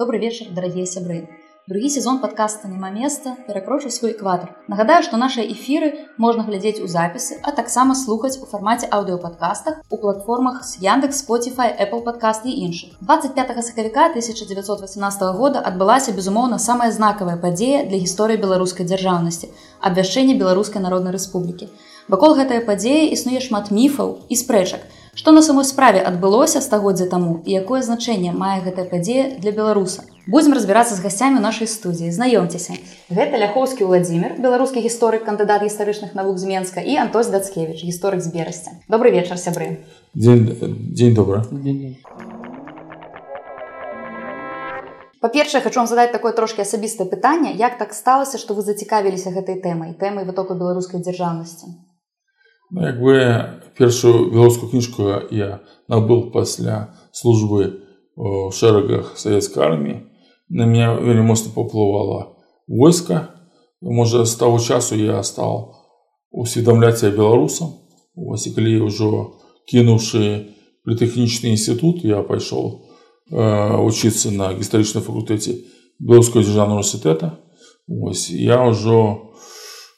Добрый вечер, дорогие сябры. Другі сезон подкаста няма места перакрочыў свой экватар. Нагадаю, што нашыя эфіры можна глядзець у запісы, а таксама слухаць у фармаце аўдыёпадкастах у платформах з Яндекс, Spotify, Apple Podcast і іншых. 25 сакавіка 1918 года адбылася безумоўна самая знакавая падзея для гісторыі беларускай дзяржаўнасці абвяшчэнне беларускай народнай рэспублікі. Вакол гэтая падзея існуе шмат міфаў і спрэчак, Што на самой справе адбылося стагоддзя таму і якое значэнне мае гэтая падзея для беларуса. Будзем разбірацца з гасцямі нашай студіі. Знаёмцеся. Гэта ляхоўскі Владзімир, беларускі гісторык, кандыдат гістарычных навук з Менска і Антос Дацкевіч, гісторык з берасця. Добры вечар сябры. Дзень, дзень добра. Па-першае, хочу вам задаць такое трошки асабістае пытанне, як так сталася, што вы зацікавіліся гэтай тэмай, тэмай вытоку беларускай дзяржаўнасці. Ну, якби першу білоруську книжку я набув після служби в шерегах Совєтської армії. На мене вельми моцно попливало військо. Може, з того часу я став усвідомлятися білорусом. Ось, і коли вже кинувши політехнічний інститут, я пішов э, учиться на історичному факультеті Білоруського державного університету. Ось, я вже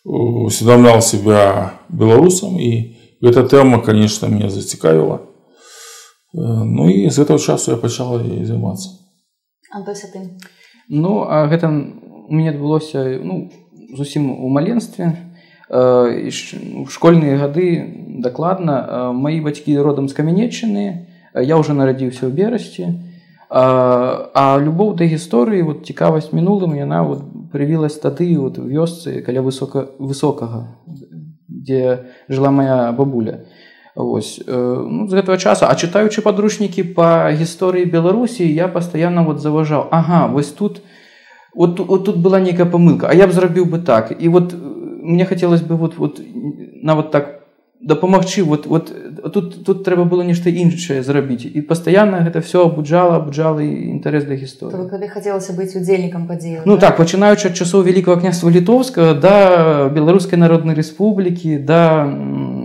усведомлял себя белорусом, и эта тема, конечно, меня зацікавила. Ну і з этого часу я пачала і займацца. Ну а гэта у мяне адбылося ну, зусім у маленстве. В школьныя гады дакладна мои бацькі родам з камянеччыны, я уже нарадзіўся ў берасці. А любоў да гісторыі вот цікавасць мінулым яна вот прывілась тады вот у вёсцы каля высока высокага дзе жыла моя бабуля. Вось ну, з гэтага часу а чытаючы падручнікі по гісторыі беларусі я пастаянна вот заважаў Ага вось тут вот, вот тут была нейкая памылка а я б зрабіў бы так. І вот мне хацелось бы вот вот нават так дапамагчы вот вот тут тут трэба было нешта іншае зрабіць і пастаянна гэта все абуджала абуджала інтарэс да гісторыі калі хацелася быць удзельнікам падзею ну так, так пачынаючы ад часоў вялікага княства літоўскага да беларускай народнай рэспублікі да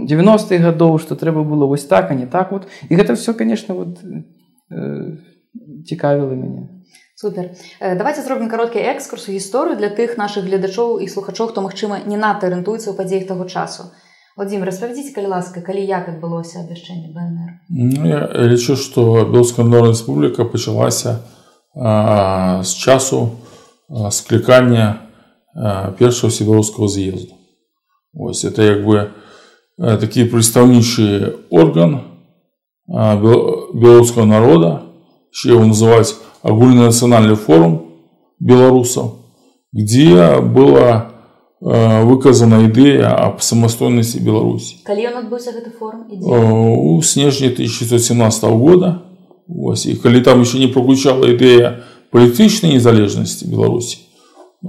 90-х гадоў што трэба было вось так а не так вот і гэта все конечно вот э, цікавіла мяне супер э, давайте зробім кароткі экскурс у гісторыю для тых наших гледачоў і слухачоў хто магчыма не надта арыентуецца ў падзеях таго часу у Владимир, распавядзіце калі ласка калі як адбылося абвяшчэнне БНР ну, я лічу што белская народная рэспубліка пачалася а, з часу склікання першого сібірского з'езду ось это як бы такі прадстаўнічы орган беларускага народа ще его называть агульнанацыянальны форум беларусаў где было Э, выказана ідэя аб самастойнасці Беларусі. Калі ён адбыўся гэты форум у снежні 1917 года Вось, і калі там еще не прагучала ідэя палітычнай незалежнасці Беларусі.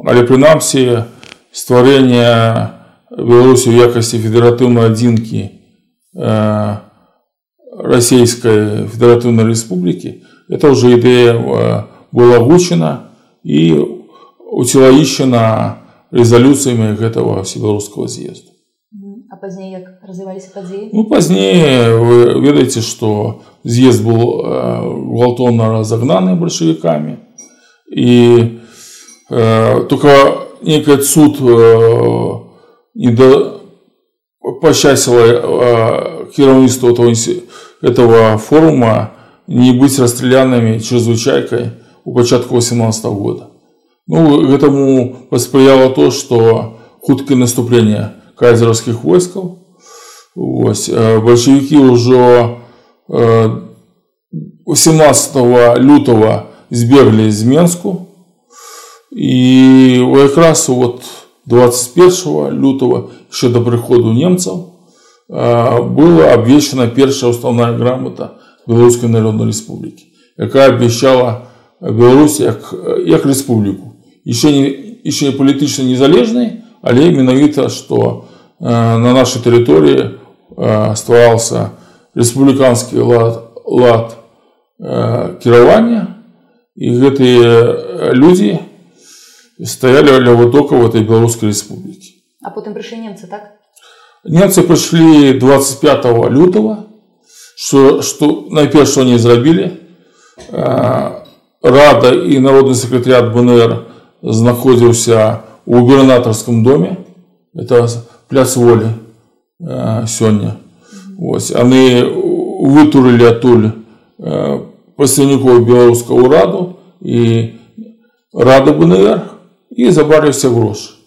Але прынамсі стварэнне Беларусі ў якасці федэратыўнай адзінкі э, расійскай федэратыўнай рэспублікі это уже ідэя э, была агучана і уцелаішчана резолюциями этого Всебелорусского съезда. А позднее как развивались подеи? Ну, позднее вы видите, что съезд был э, гвалтонно разогнанный большевиками. И э, только некий суд э, не до... посчастило э, керовництву этого, этого форума не быть расстрелянными чрезвычайкой у початку 18 года. Ну, этому поспрыяло то, что хуткое наступление кайзеровских войск. Ось, э, большевики уже 18 э, лютого збегли из Менску. Как раз вот 21 лютого, еще до приходу немцев, э, была обвещена первая уставная грамота Белорусской Народной Республики, которая обещала Беларусь как, как республику еще не, еще не політично незалежний, але менавіта, што э, на нашай тэрыторыі э, ствараўся рэспубліканскі лад, лад э, кіравання і гэтыя людзі стаялі ля вытокаў этой беларускай рэспублікі. А потым прыйшлі немцы так? Немцы прыйшлі 25 лютого, што, што найперш што не зрабілі, рада і народний секретаріат БНР знаходзіўся у губернаторском доме это пляц волі э, сёння Вось, яны вытурылі адтуль э, прадстаўнікоў беларускага ўраду і рады БНР і забралі все грошы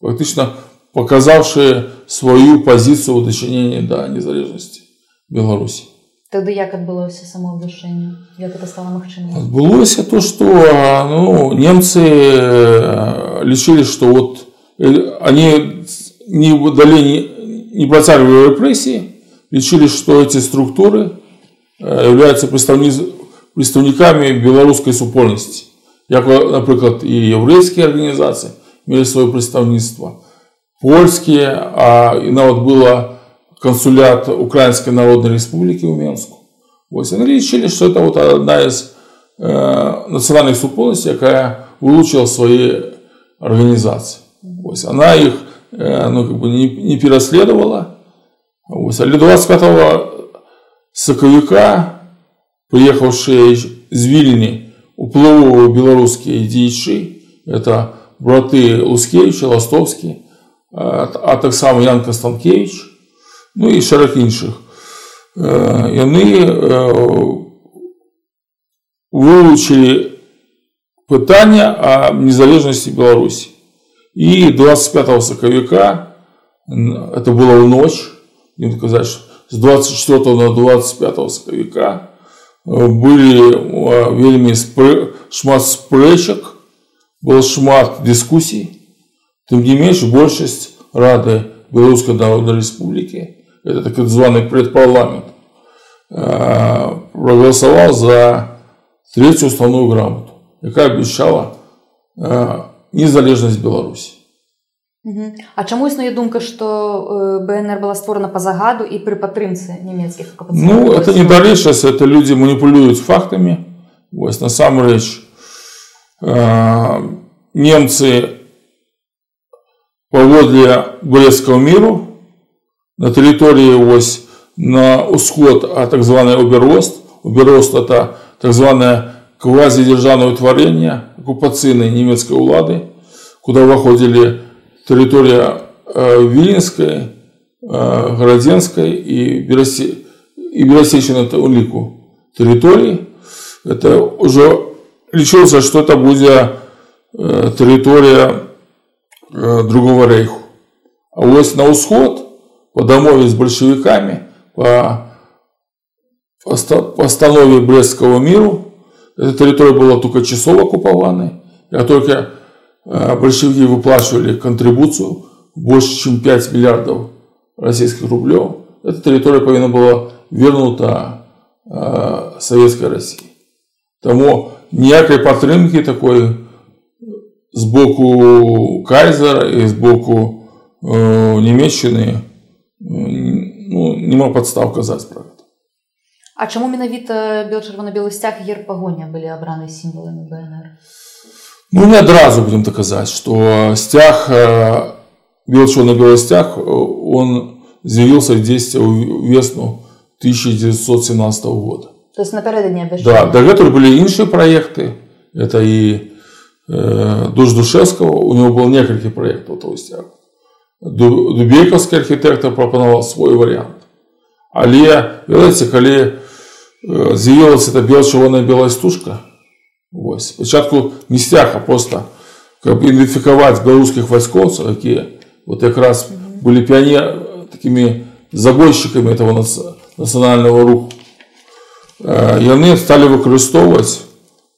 фактычна показавшы сваю пазіцыю ў дачыненні да незалежнасці Беларусі Тады як адбылося само абвяшчэнне як это стало магчымым адбылося то что ну, немцы э, лічылі что вот э, они не далі не, не працягвалі рэпрэсіі лічылі что эти структуры э, являются прадстаўнікамі беларускай супольнасці як напрыклад і яўрэйскія арганізацыі мелі сваё прадстаўніцтва польскія а і нават было консулят украинской народной республики в Менску Вось они лічылі что это вот одна из э, нацыянальных супольнасцей якая вылучила свои организации Вось она их э, ну, как бы не, не пераследовала Вось, але 25 сакавіка приехавшие з вільні уплывовыя беларускія дзеячы это браты лускевича ластовскі а, а таксама ян Кастанкевич ну і шэраг іншых яны вылучылі пытання о незалежнасці беларусі і 25 сакавіка это было ў ноч казаць з 24 на 25 сакавіка былі вельмі спрэ... шмат спрэчак было шмат дыскусій тым не менш большасць рады беларускай народнай рэспублікі это так званый предпарламент проголосовал за третью уставную грамоту якая обещала незалежнасць беларусі А чаму існуе думка што БНР была створана па загаду і пры падтрымцы нямецкіх Ну это не далейшасць это людзі маніпулююць фактамі вось насамрэч немцы паводле брэскаго міру на тэрыторыі вось на ўсход а так званый уберост уберост это так званое квазідзяржаўнае ўтварэнне акупацыйнай нямецкай улады куда ўваходзілі территория э, Виленской, э, Городенской и, Беросе... и Белосечной улику территории. Это уже лечился, что это будет э, территория другого рейху. А вот на усход, по домове с большевиками, по постанове Брестского миру, эта территория была только часово оккупованной, а только Э, большевики выплачивали контрибуцию больше, чем 5 миллиардов российских рублей. Эта территория повинна была вернута э, Советской России. Тому ніякої підтримки такої з боку Кайзера і з боку э, Німеччини ну, нема підстав казати про це. А чому менавіта бел-чырвона-белы сцяг і герб пагоня былі абраны сімваламі БНР? Ну, не одразу будем доказать, что стяг, э, бело-черно-белый стяг, э, он заявился в действие весну 1917 года. То есть напередодні обещали? Да, до этого были іншие проекты. Это и э, Душ Душевского, у него было несколько проектов того стяга. Дубейковский архитектор пропоновал свой вариант. Але, видите, когда э, з'явилась эта бело-червона-белая стужка, Вось. Спачатку не сцяг, а просто каб ідэнтыфікаваць беларускіх вайскоўцаў, якія вот якраз былі піянер такімі забойшчыкамі этого нацыянального руху. Яны сталі выкарыстоўваць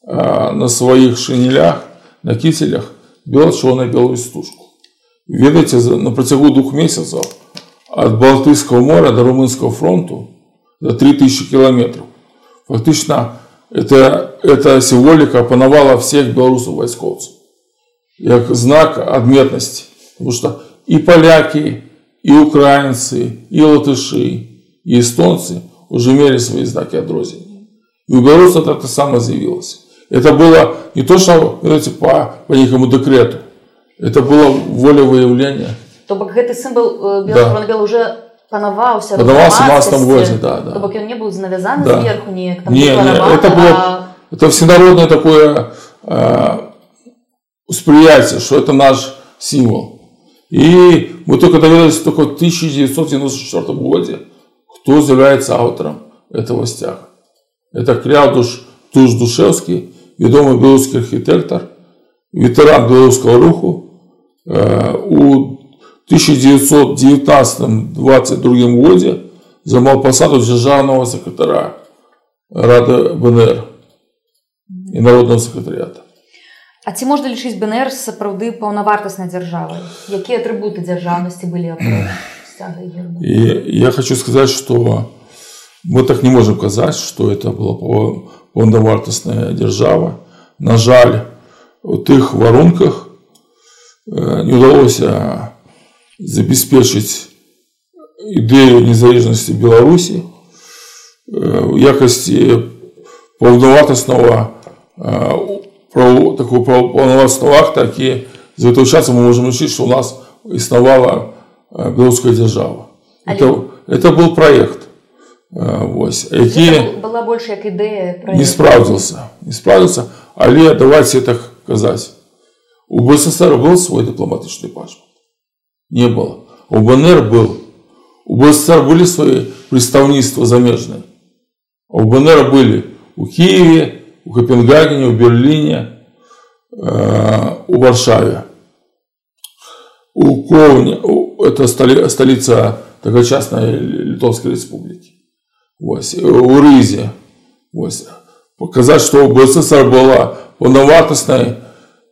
на сваіх шынелях, на кіцелях бела-чорную белую стужку. Ведаеце, на працягу двух месяцаў ад Балтыйскага мора да румынскага фронту за 3000 кіламетраў. Фактычна это, эта символика опановала всех белорусов войсковцев. Как знак отметности. Потому что и поляки, и украинцы, и латыши, и эстонцы уже имели свои знаки отрозения. И у белорусов это самое заявилось. Это было не то, что знаете, по, по некому декрету. Это было волевыявление. То бок гэты символ э, белого да. уже панаваўся панаваўся в 17 годзе да, да. То бок ён не быў навязаны да. зверху неяк не, не, это было а... это всенародное такое э, восприятие, что это наш символ. И мы только довелись только в 1994 году, кто является автором этого стяга. Это Кряудуш Туш Душевский, відомий білоруський архітектор, ветеран білоруського руху. У 1919-22 году займав посаду державного секретаря Рады БНР і народного секретаріату. А ці можна лічыць БНР сапраўды паўнавартаснай дзяржавай? Якія атрыбуты дзяржаўнасці былі И я хочу сказать, что мы так не можем сказать, что это была паўнавартасная держава. На жаль, у тых варунках э, не удалося забеспечыць ідэю незалежнасці Беларусі в э, якасці паўнавартаснага такого паўнавартасного акта, які за этого часу мы можем лічыць, что у нас існавала беларуская держава. Это, это был проект. Вось, які была больше як ідэя не справдзіўся не справдзіўся але давайте так казаць у БССР был свой дыпламатычны пашпарт не было у БНР был у БССР были свои прадстаўніцтва замежныя у БНР были у Киеве у Копенгагене у Берлине э, у Варшаве у Ковне это столица тогочасной Литовской республики Ось, у Ризі. Ось. Показати, що БССР була повновартісною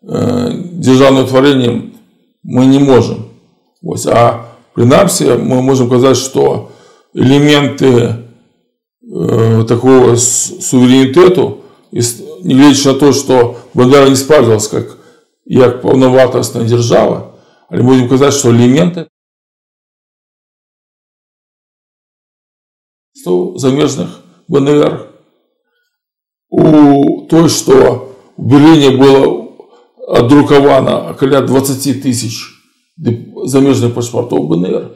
е, державним творением мы не можем. Ось. А принамсі мы можем сказать, что элементы э, такого суверенитету, не глядячи на то, что Бандера не справилась как, как полновартостная держава, але будем сказать, что элементы замежных БНР. У той, что в Берлине было отдруковано около 20 тысяч замежных паспортов БНР.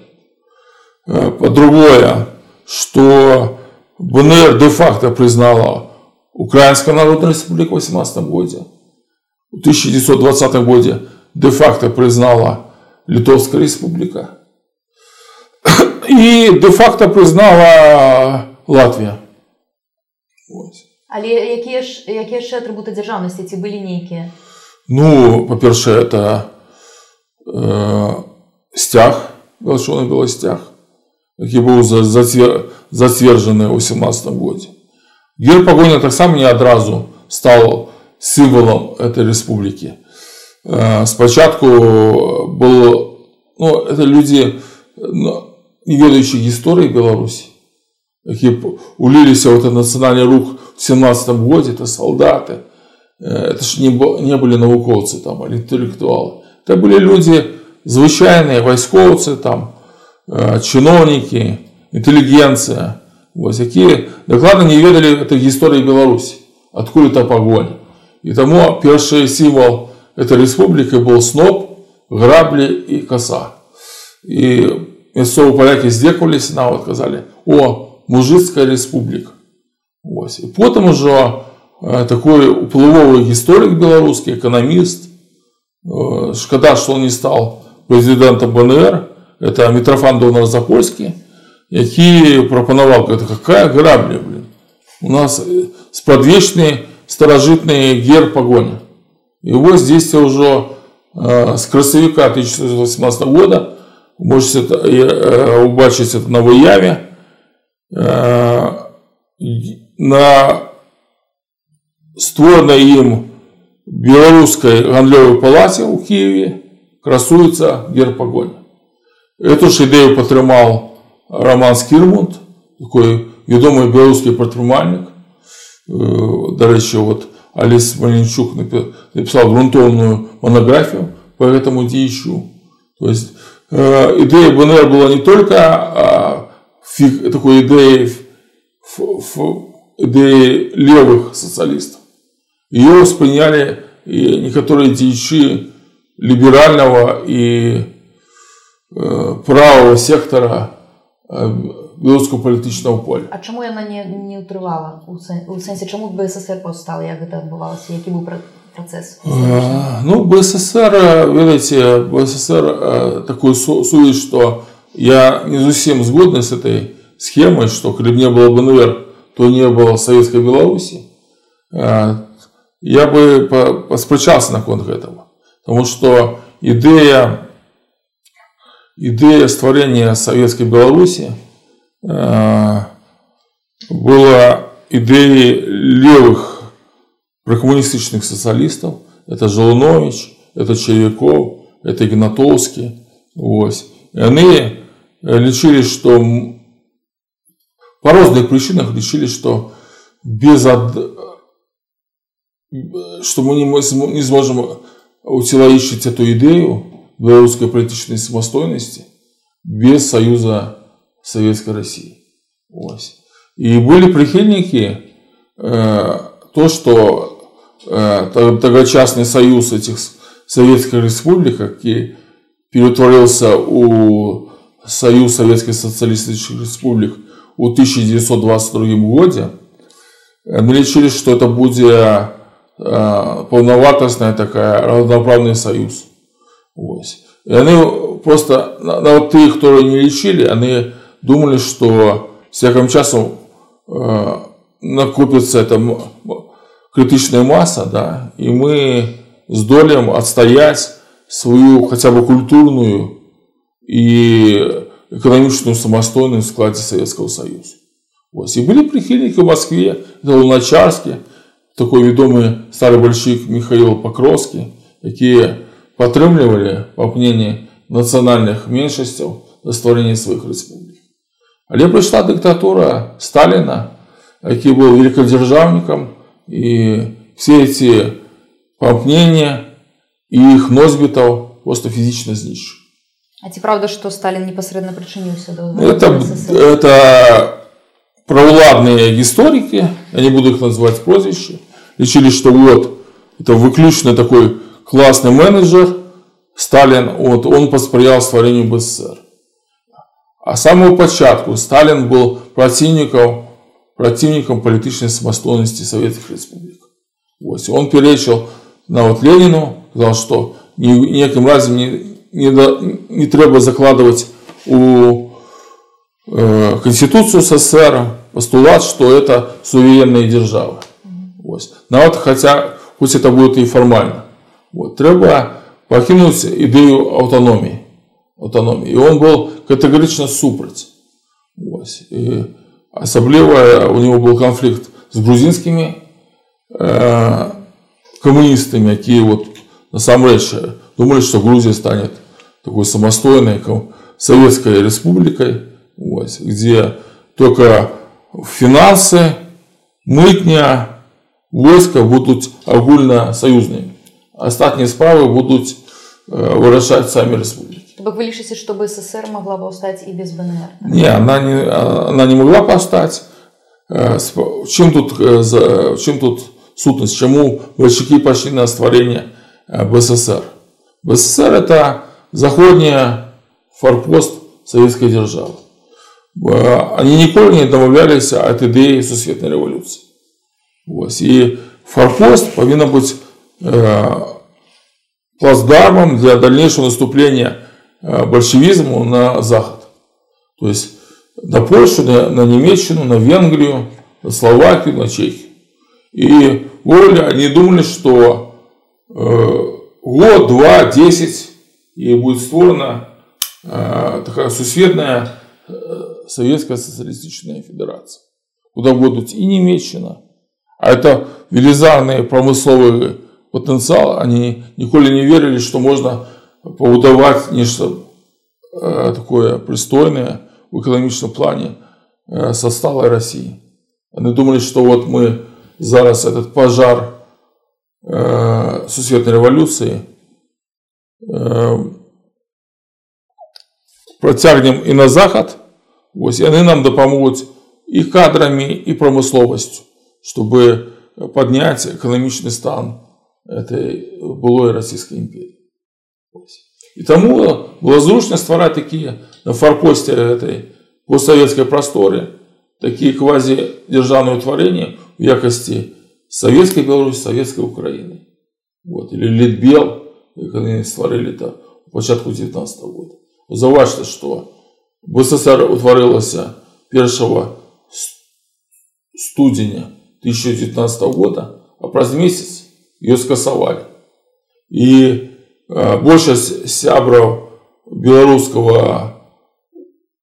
Э, по-другое, что БНР де-факто признала Украинская Народная Республика в 18 году. В 1920 году де-факто признала Литовская Республика і де-факто признала Латвія. Ось. Але якія ж якія ще атрибути державності ці були нейкія? Ну, по-перше, это э, стяг, Велшоний Білостяг, який був затверджений у 17 году. Герб погоня так само не одразу став символом этой республики. Э, спочатку было, ну, это люди, ну, не ведаючи історії Білорусі, які улилися в этот национальный рух в 17 году, это солдаты, это ж не, не были науковцы там, или интеллектуалы. Это были люди звичайные, войсковцы, там, чиновники, интеллигенция, вот, які докладно не ведали этой истории Беларуси, откуда та погоня. И тому первый символ этой республики был сноп, грабли и коса. И мясцовыя палякі здзекаваліся нават казалі о мужыцкая рэспубліка Ось. і потым ужо э, такой уплывовы гісторык беларускі эканаміст э, шкада што он не стал прэзідэнтам бнр это мітрафан донар запольскі які прапанаваў гэта какая грабля блин у нас спрадвечны старажытны гер пагоня і вось здесь ўжо з красавіка 1918 года можете убачити на вияві на створенной им белорусской гандлевой палате у Киеве красуется герб огонь. Эту ж ідею підтримав Роман Скірмунд, такой відомий білоруський патримальник. До речі, от Аліс Маленчук написал грунтовную монографию по этому діячу. То есть Э, идея БНР была не только а, такой идеей, идеей левых социалистов. Ее восприняли и некоторые деячи либерального и э, правого сектора э, беларускага палітычнага поля А чаму яна не, не ўтрывала у сэнсе чаму бСр паўстала як гэта адбывалася які быў працэс ну бСр ведаеце бСр такую сувязь что я не зусім згодны с этой схемой что калі не было бнр то не было советской беларусі я бы паспрачался наконт гэтага потому что ідэя идея стварэння савецкай беларусі э, была ідэяй левых прокоммунистычных сацыялістаў это Жалунович, это Червяков, это Игнатовский. Вось. И они лечили, что по разных причинах лечили, что без од... что мы не, не сможем утиловичить эту идею, белорусской политической самостойности без союза Советской России. Ось. И были прихильники э, то, что э, тогочасный союз этих советских республик, который перетворился у Союз Советских Социалистических Республик в 1922 году, мы решили, что это будет полноватостная такая равноправный союз. Ось. И они просто, нават тых, хто не лечили, они думали, что всяким часом э, накопится эта критичная масса, да, и мы здолеем отстоять свою хотя бы культурную и экономическую самостойность в складе Советского Союза. Вот. И были прихильники в Москве, это Луначарске, такой ведомый старый большевик Михаил Покровский, такие падтрымлівалі па мненні нацыянальных меншасцяў за стварэнне сваіх рэспублік. Але прыйшла дыктатура Сталіна, які быў великадзяржаўнікам і все эти памкнення і іх носьбітаў просто фізічна знішчу. А ці правда, што Сталін непасрэдна прычыніўся да это, это праволадныя гісторыкі, я не буду іх назваць прозвішчы, лічылі, што вот это выключна такой классный менеджер Сталин, вот, он посприял створению БССР. А с самого початку Сталин был противником, противником политической самостоятельности Советских Республик. Вот. Он перечил на вот Ленину, сказал, что ни, неким разом не, не, не треба закладывать у э, Конституцию СССР постулат, что это суверенная держава. Вот. Но вот, хотя, хоть это будет и формально. Вот. Треба покинуть идею автономии. автономии. И он был категорично супраць. Вось. И особливо у него был конфликт с грузинскими э, коммунистами, которые вот насамрэч думали, что Грузия станет такой самостойной советской республикой, вот, где только финансы, мытня, войска будут огульносоюзными астатнія справы будуць вырашаць самі рэспублікі бок вы лічыце што бСр могла паўстаць і без бнр не она не она не могла паўстаць чым тут чым тут сутнасць чаму бальшакі пайшлі на стварэнне бСр бСр это заходняя форпост советской державы они ніколі не дамаўляліся ад ідэі сусветнай рэвалюцыі Вось. і форпост павінна быць Э, плацдармом для дальнейшего наступления э, большевизму на Запад. То есть на Польшу, на, на Немеччину, на Венгрию, на Словакию, на Чехию. И воля, они думали, что э, год, два, десять, и будет створена э, такая сусветная э, Советская Социалистическая Федерация, куда будут и Немеччина, а это велизарные промысловые потенциал, они николи не верили, что можно побудовать нечто э, такое пристойное в экономическом плане э, со сталой России. Они думали, что вот мы зараз этот пожар э, сусветной революции протягнем и на заход, вот, и они нам допомогут и кадрами, и промысловостью, чтобы поднять экономичный стан этой былой Российской империи. И тому было зручно ствараць такие на форпосте этой постсоветской просторы такие квазидержавные утворения в якости Советской Беларуси, Советской Украины. Вот. Или Литбел, як вони створили это в початку 19 года. Зауважте, что БССР утворилася 1 студеня 2019 года, а праз месяц ее скасовали. И э, большасць сябраў беларускага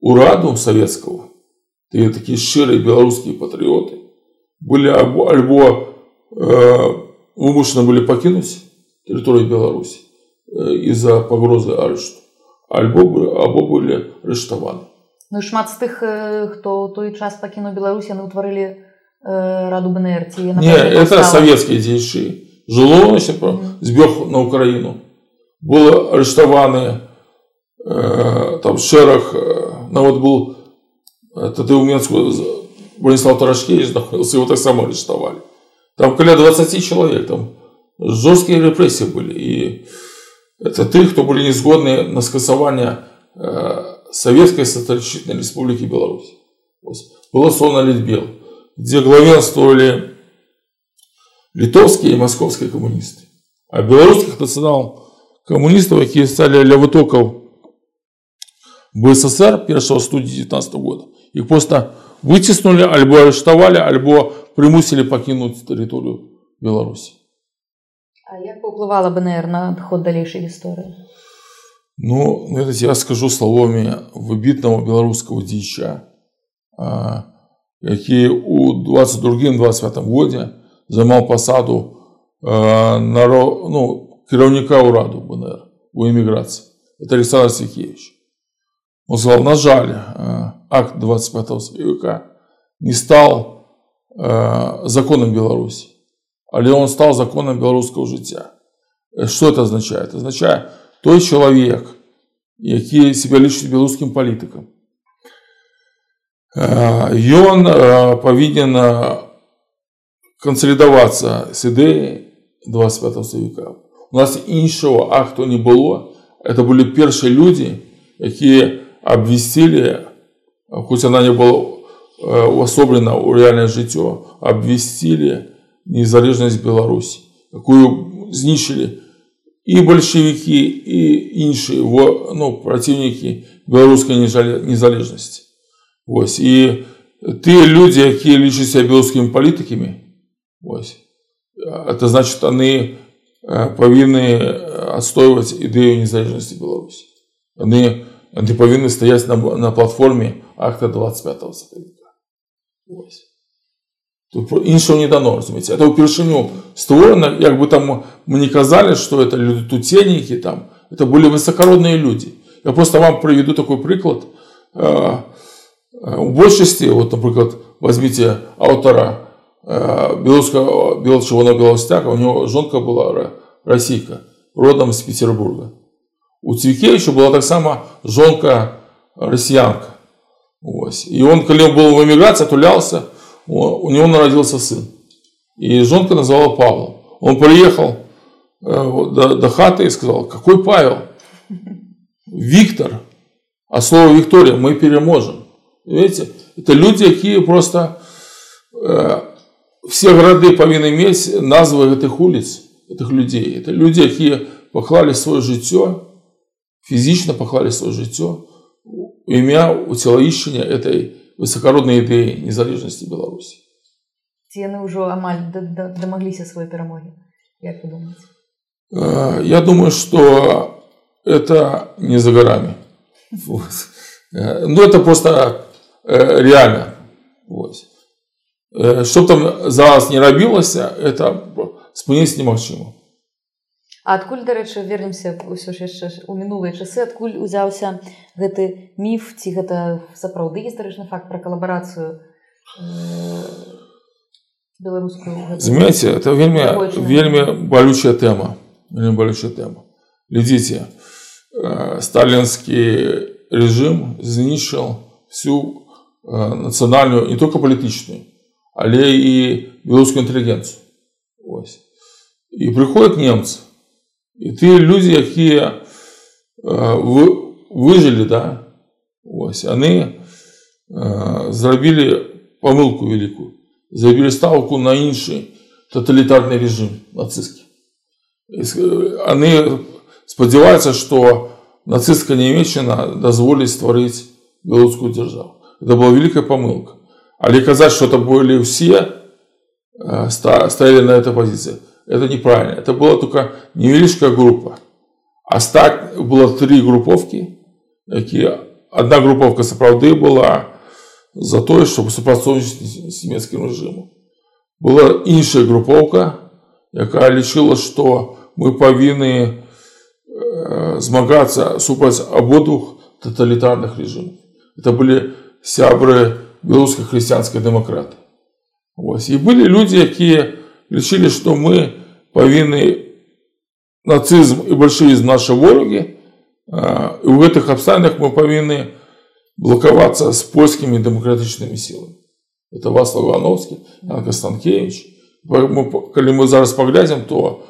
ураду советского, такие шчырыя беларускія патрыоты, были альбо, э, были покинуть территорию Беларуси э, из-за погрозы арешту, альбо, або были арыштаваны. Ну і шмат з тых, хто той час пакінуў Беларусь, яны ўтварылі э, раду БНР ці Не, это советские дзейчы. Жылоўнасць mm. збег на Украіну. Было арыштаваны э, там шэраг, э, нават был тады ў Менску Бронислав Тарашкевич знаходился, его так само арыштавалі. Там каля 20 человек, там жесткие репрессии были. И это те, кто были не сгодны на скасование э, Советской Социалистической Республики Беларусь. Было создано Литбел, где главенствовали литовские и московские коммунисты. А белорусских национал-коммунистов, которые стали для вытоков БССР 1 студии 19 года, их просто вытеснули, альбо арестовали, альбо примусили покинуть территорию Беларуси. А як паўплывала БНР на ход далейшай гісторыі? Ну, это я скажу словами выбітного беларускага дзіча, які у 22-25 годзе займаў пасаду наро... ну, кіраўніка ўраду БНР у эміграцыі. Это Александр Сікевич. Он сказал, на жаль, акт 25 сакавіка не стал законом Беларуси, але он стал законом беларускага жыцця. Что это означает? Это означает, той чалавек, які себя лічыць беларускім палітыкам. Ён павінен кансалідавацца з ідэяй 25 савіка. У нас іншого акту не было. Это былі першыя людзі, якія абвесцілі, хоць она не была увасоблена ў рэальнае жыццё, абвесцілі незалежнасць Беларусі, якую знішчылі і бальшавікі і іншыя ну, праціўнікі беларускай незалежнасці Вось і тыя людзі якія лічаць сябе беларускімі палітыкамі Вось это значит яны павінны адстойваць ідэю незалежнасці Беларусі яны яны павінны стаяць на, на платформе акта 25 сакавіка іншого не дано разумеется это упершыню створено як бы там мы не казали что это люди тутенники там это были высокородные люди я просто вам приведу такой приклад э, э, у большасці вот напрыклад возьмите аўтара э, беларускага белчывона белостяка у него жонка была расійка родом з петербурга у цвікевича была таксама жонка расіянка Ось. и он калі был в эміграцыі тулялся у него народился сын. И жонка назвала Павлом. Он приехал э, до, до хаты и сказал, какой Павел? Виктор. А слово Виктория мы переможем. Видите, это люди, которые просто э, все города повинны иметь назвы этих улиц, этих людей. Это люди, которые поклали свое життя, физично поклали свое життя, ім'я уцілаїщення этой высокороднай ідэі незалежнасці Беларусі ці яны ўжо амаль дамагліся сваёй перамогі як вы думаете э, я думаю что это не за горами вот. Э, ну это просто э, реально вот. что там за вас не рабілася это спыніць немагчыма адкуль дарэчы вернемся ўсё ж яшчэ у мінулыя часы адкуль узяўся гэты міф ці гэта сапраўды гістарычны факт пра калабарацыю беларускую змяце это вельмі вельмі балючая тэма вельмі балючая тэма. Глядзіце сталінскі режим знішчыў всю нацыянальную не только палітычную але і беларускую інтэлігенцыю. І прыходят немцы і тыя людзі якія вы, выжылі да ось яны зрабілі памылку вялікую зрабілі стаўку на іншы таталітарны режим нацысцкі яны спадзяваюцца што нацыстская нямецчына дазволіць стварыць беларускую дзяржаву это была вялікая памылка але казаць что это былі ўсе стояли на этой позиции это неправильно это была только невеличкая группа а стать было три групповки якія одна групповка сапраўды была за тое чтобы супрацоўнічаць з нямецкім рэжыму была іншая групповка якая лічыла что мы павінны змагацца супраць абодвух тоталітарных режимов это были сябры беларускай хрысціянскай дэмакраты Вось. і былі людзі якія лічылі што мы павінны нацызм і бальшавізм нашы ворагі і ў гэтых абставінах мы павінны блакавацца з польскімі дэмакратычнымі сіламі это васлав ивановскі Констанкевич калі мы зараз паглядзім то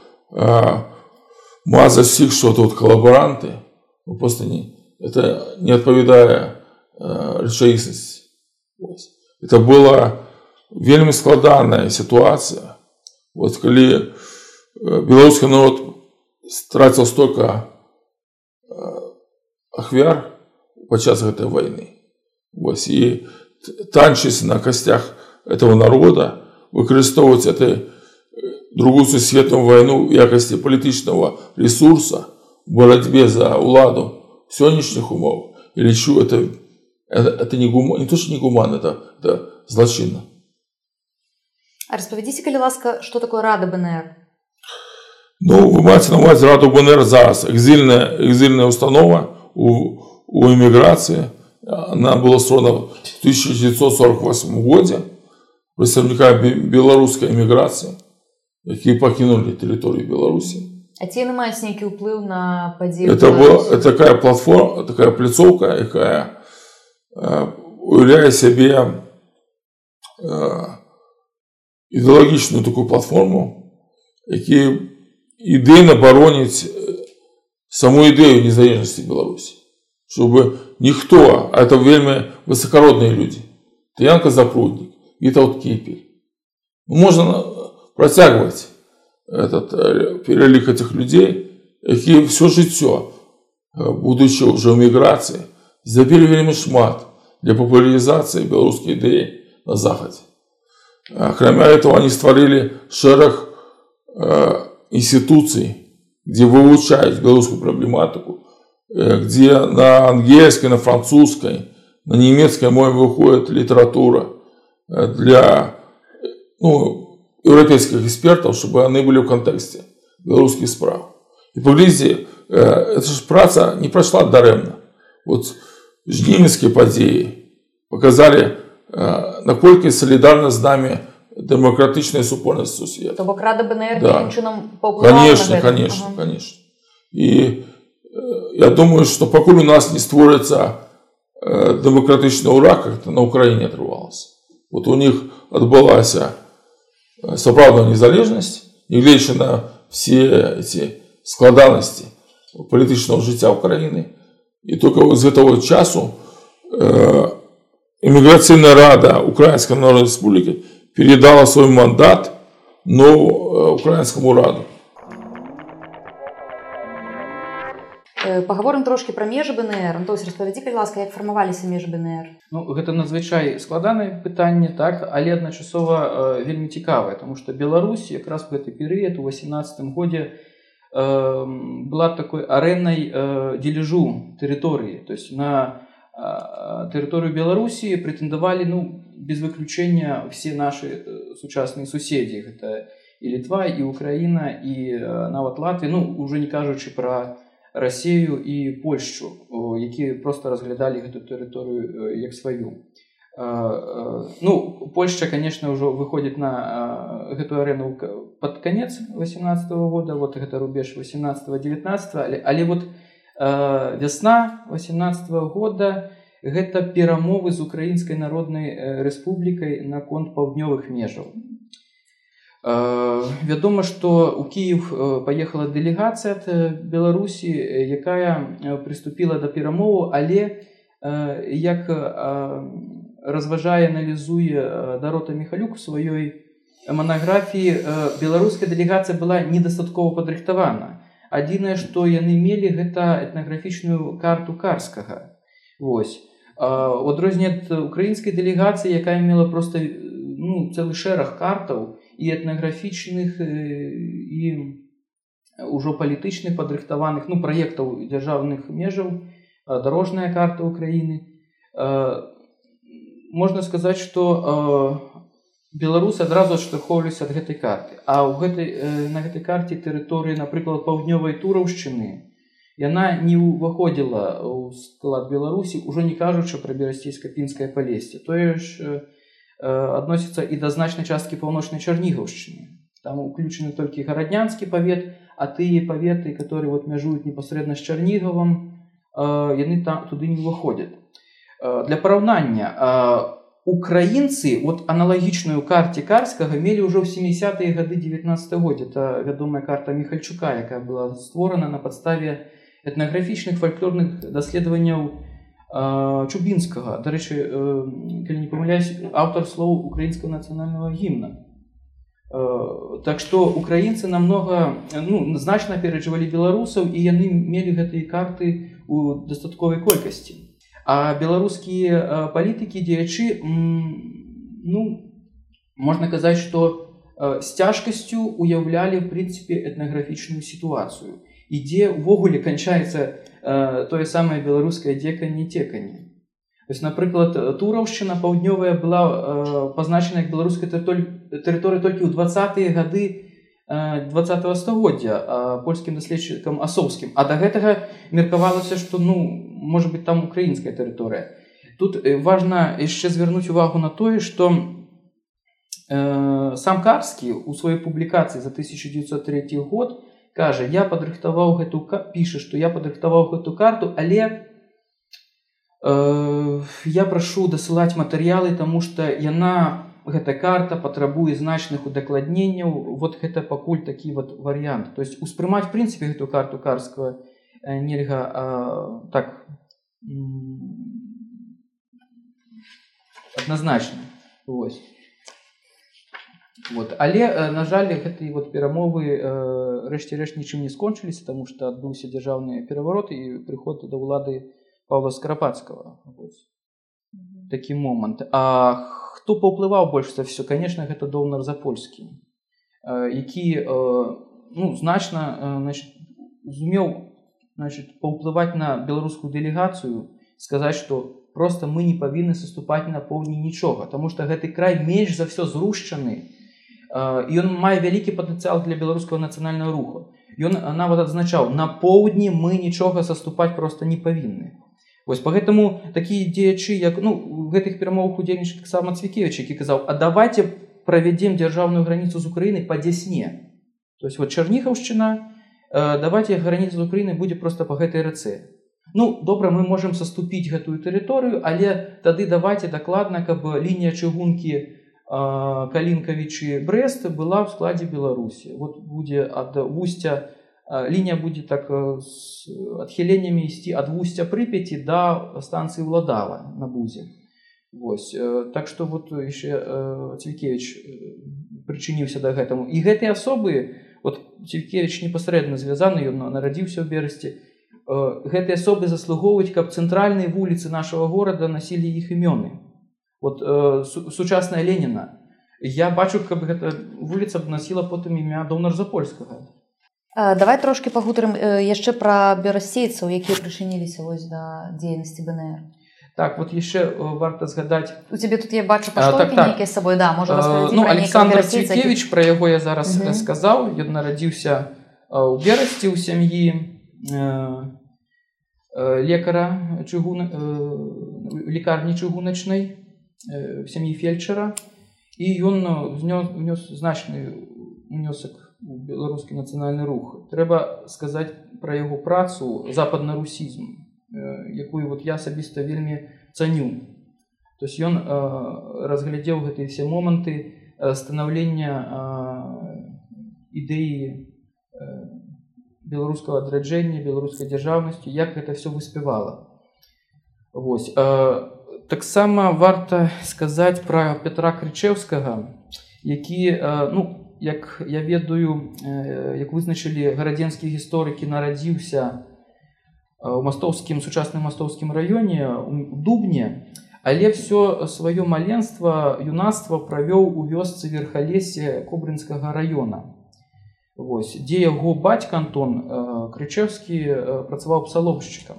маза сіх што тут калабаранты ну, просто не это не адпавядае рэчаіснасці это была вельмі складаная сітуацыя вот калі беларускі народ страціў столько ахвяр падчас гэтай войны вось і танчыць на касцях этого народа выкарыстоўваць это другую сусветную войну в якасці палітычнага ресурса барацьбе за ўладу сённяшніх умоў і лічу это это, это не, гум... не то, что не гуман, это, это злочинно. А распавядзіце, калі ласка, што такое рада БНР? Ну, вы маеце на ўвазе раду БНР зараз. Экзильная, экзильная установа у, у эміграцыі. Она была створана в 1948 годзе прадстаўнікамі беларускай эміграцыі, якія пакінулі тэрыторыю Беларусі. А ці яны маюць нейкі ўплыў на падзею? Это, была, это такая платформа, такая пляцоўка, якая уявляе сябе ідэалагічную такую платформу, які ідэйна бароніць саму ідэю незалежнасці Беларусі. Чтобы ніхто, а это вельмі высокородныя людзі, Тянка Запруднік, Вітаўт Кіпель. Можна працягваць этот пералік этих людзей, якія все жыццё, будучи ўжо ў міграцыі, забілі вельмі шмат для популяризации белорусской идеи на Западе. Кроме этого, они створили шерах э, институций, где выучают белорусскую проблематику, э, где на английской, на французской, на немецкой мове выходит литература э, для ну, европейских экспертов, чтобы они были в контексте белорусских справ. И поглядите, эта же праца не прошла даремно. Вот жнівеньскія падзеі показалі наколькі салідарна з намі дэмакратычная супольнасць сусвета бок рада БНР да. чынам конечно конечно ага. конечно і я думаю что пакуль у нас не створыцца дэмакратычна ў раках на ўкраіне атрывалася вот у них адбылася сапраўдная незалежнасць нягледзячы на все эти складанасці палітычнага жыцця ўкраіны И только с этого часу э, Иммиграционная рада Украинской Народной Республики передала свой мандат новому э, Украинскому раду. Э, Пагаворым трошки пра межы БНР Антось распавядзі калі ласка як фармаваліся межы БНР ну, гэта надзвычай складанае пытанне так але адначасова э, вельмі цікавае тому что Беларусь якраз в гэты перыяд у 18 годзе Эм, была такой ареной э, дележу территории. То есть на Э, тэрыторыю беларусі прэтэндавалі ну без выключэння все наши э, сучасныя суседзі гэта і літва і украіна і э, нават латві ну уже не кажучы пра рассею і польшчу якія просто разглядалі гэту тэрыторыю як сваю. Ну польшча конечно ўжо выходзіць на гэтую арэну под канец 18 -го года. Вот гэта рубеж 18 -го, 19 -го, але але вот у весна 18 года гэта перамовы з украінскай народнай рэспублікай наконт паўднёвых межаў. Вядома, што ў Кіев паехала дэлегацыя ад Беларусі, якая прыступіла да перамову, але як разважае аналізуе дарота михалюк у сваёй манаграфіі беларуская дэлегацыя была недастаткова падрыхтавана адзінае што яны мелі гэта этнаграфічную карту карскага. Вось. У адрозненне ад украінскай дэлегацыі якая мела просто ну, цэлы шэраг картаў і этнаграфічных і ўжо палітычных падрыхтаваных ну праектаў дзяржаўных межаў дарожная карта Украіны. Можна сказаць што беларусы адразу адштурхоўваліся ад гэтай карты. А ў гэтай на гэтай карце тэрыторыі напрыклад паўднёвай тураўшчыны яна не ўваходзіла ў склад беларусі ўжо не кажучы пра берасцейска-пінскае палесце. Тое ж адносіцца і да значнай часткі паўночнай чарнігаўшчыны. Там уключаны толькі гараднянскі павет а тыя паветы которые вот мяжуюць непасрэдна з чарнігавам яны там туды не ўваходзяць. Для параўнання у украінцы вот аналагічную карце карскага мелі ўжо ў 70-е гады 19 год это вядомая карта михальчука якая была створана на падставе этнаграфічных фальклорных даследаванняў чубінскага. Дарэчы калі не памыляюсь аўтар слоў украінскага нацыянального гімна. Так што украінцы намного ну, значна перажывалі беларусаў і яны мелі гэтыя карты у дастатковай колькасці А беларускія палітыкі дзеячы ну можна казаць што з цяжкасцю уяўлялі прынцыпе этнаграфічную сітуацыю. І дзе ўвогуле канчаецца тое самае беларускае дзеканне цеканне. Напрыклад тураўшчына паўднёвая была пазначана як беларускай тэрыторыі толькі ў двадцатыя гады 20 стагоддзя польскім даследчыкам асоўскім. А да гэтага меркавалася што ну может быть там украінская тэрыторыя. Тут важна яшчэ звярнуць увагу на тое што э, сам карскі у сваёй публікацыі за 1903 год кажа я падрыхтаваў гэту піша што я падрыхтаваў гэту карту але э, я прашу дасылаць матэрыялы таму што яна гэта карта патрабуе значных удакладненняў вот гэта пакуль такі вот варыянт то есть успрымаць прынцыпе эту карту карскага э, нельга а, так адназначна Вось. Вот. Але э, на жаль гэтыя вот перамовы рэшце рэш нічым не скончыліся тому что адбыўся дзяржаўны пераварот і прыход да ўлады павла скарапацкага такі момант а хто паўплываў больш за все конечно гэта донар запольскі які ну значна зумеў значит паўплываць на беларускую дэлегацыю сказаць что просто мы не павінны саступаць на поўні нічога тому что гэты край менш за все зрушчаны ён мае вялікі патэнцыял для беларускага нацыянального руху. Ён нават адзначаў на поўдні мы нічога саступаць просто не павінны Вось поэтому такія дзеячы як ну гэтых перамовах удзельнічаць таксама цвікевич які казаў а давайте правядзем дзяржаўную граніцу з Украіны па дзясне то есть вот чарніхаўшчына э, давайте граніца з Украіны будзе просто по гэтай рацэ Ну добра мы можемм саступіць гэтую тэрыторыю але тады давайте дакладна каб лінія чыгункі э, калінкавічы брест была ў складзе беларусі. Вот будзе ад вусця лінія будзе так з адхіленнямі ісці ад вусця прыпяці да станцыі ўладала на бузе. Вось так што вот яшчэ цвікевич прычыніўся да гэтаму. І гэтыя асобы вот цвікевич непасрэдна звязаны ён нарадзіўся ў берасці гэтыя асобы заслугоўваюць каб цэнтральныя вуліцы нашага горада насілі іх імёны. Вот сучасная леніна. Я бачу каб гэта вуліца б насіла потым імя донар запольскага давай трошки пагутарым яшчэ пра берасейцаў якія прычыніліся вось да дзейнасці бнр. Так вот яшчэ варта згадаць у цябе тут я бачу так, так. сабой да можа ну, александр цікевич пра яго я зараз угу. сказаў ён нарадзіўся у берасці ў сям'і лекара чыгун лекарні чыгуначнай сям'і фельчара і ён внёс значны унёсак у беларускі нацыянальны рух. Трэба сказаць пра яго працу западна-русізм якую вот я асабіста вельмі цаню. То есть ён разглядзеў гэтыя все моманты станаўлення ідэі беларускага адраджэння беларускай дзяржаўнасці як гэта все выспявала. Вось таксама варта сказаць пра Петра крычеўскага які ну як я ведаю як вызначылі гарадзенскія гісторыкі нарадзіўся у мастоўскім сучасным мастоўскім раёне у дубне. Але все сваё маленства юнацтва правёў у вёсцы верхалесе кобрынскага района Вось дзе яго бацька Антон крычеўскі працаваў псаломшчыкам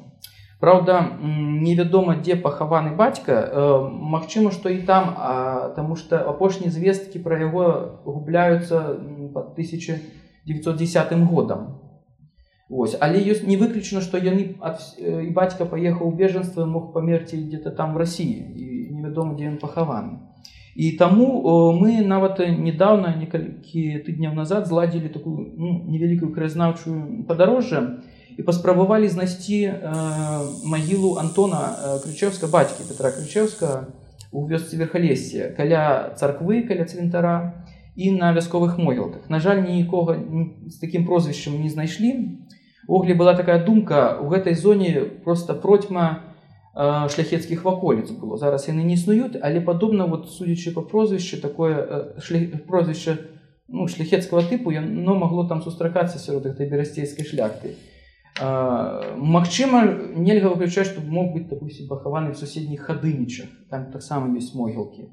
Праўда, невядома, дзе пахаваны бацька. Э, магчыма, што і там, а, таму што апошнія звесткі пра яго губляюцца пад 1910 годам. Вось. Але ёсць не выключана, што яны ад, і бацька паехаў у бежанства мог памерці дзе-то там в рассіі і невядома, дзе ён пахаваны. І таму мы нават недавно некалькі тыдняў назад зладзілі такую ну, невялікую краязнаўчую падарожжа, і паспрабавалі знайсці э, магілу Антона э, крычеўска бацькі Петра крычеўска у вёсцы верхалессе каля царквы каля цвінтара і на вясковых могілках На жаль нікога з такім прозвішчам не знайшлі Огле была такая думка у гэтай зоне просто процьма э, шляхецкіх ваколіц было зараз яны не існуюць але падобна вот судзячы по прозвішчы такое э, шлях... прозвішча ну, шляхецкага тыпу яно могло там сустракацца сярод гэтай берасцейскай шляхты і Магчыма, нельга выключаць, што мог быць допустим пахаваны в суседніх хадынічах, там таксама ёсць могілкі.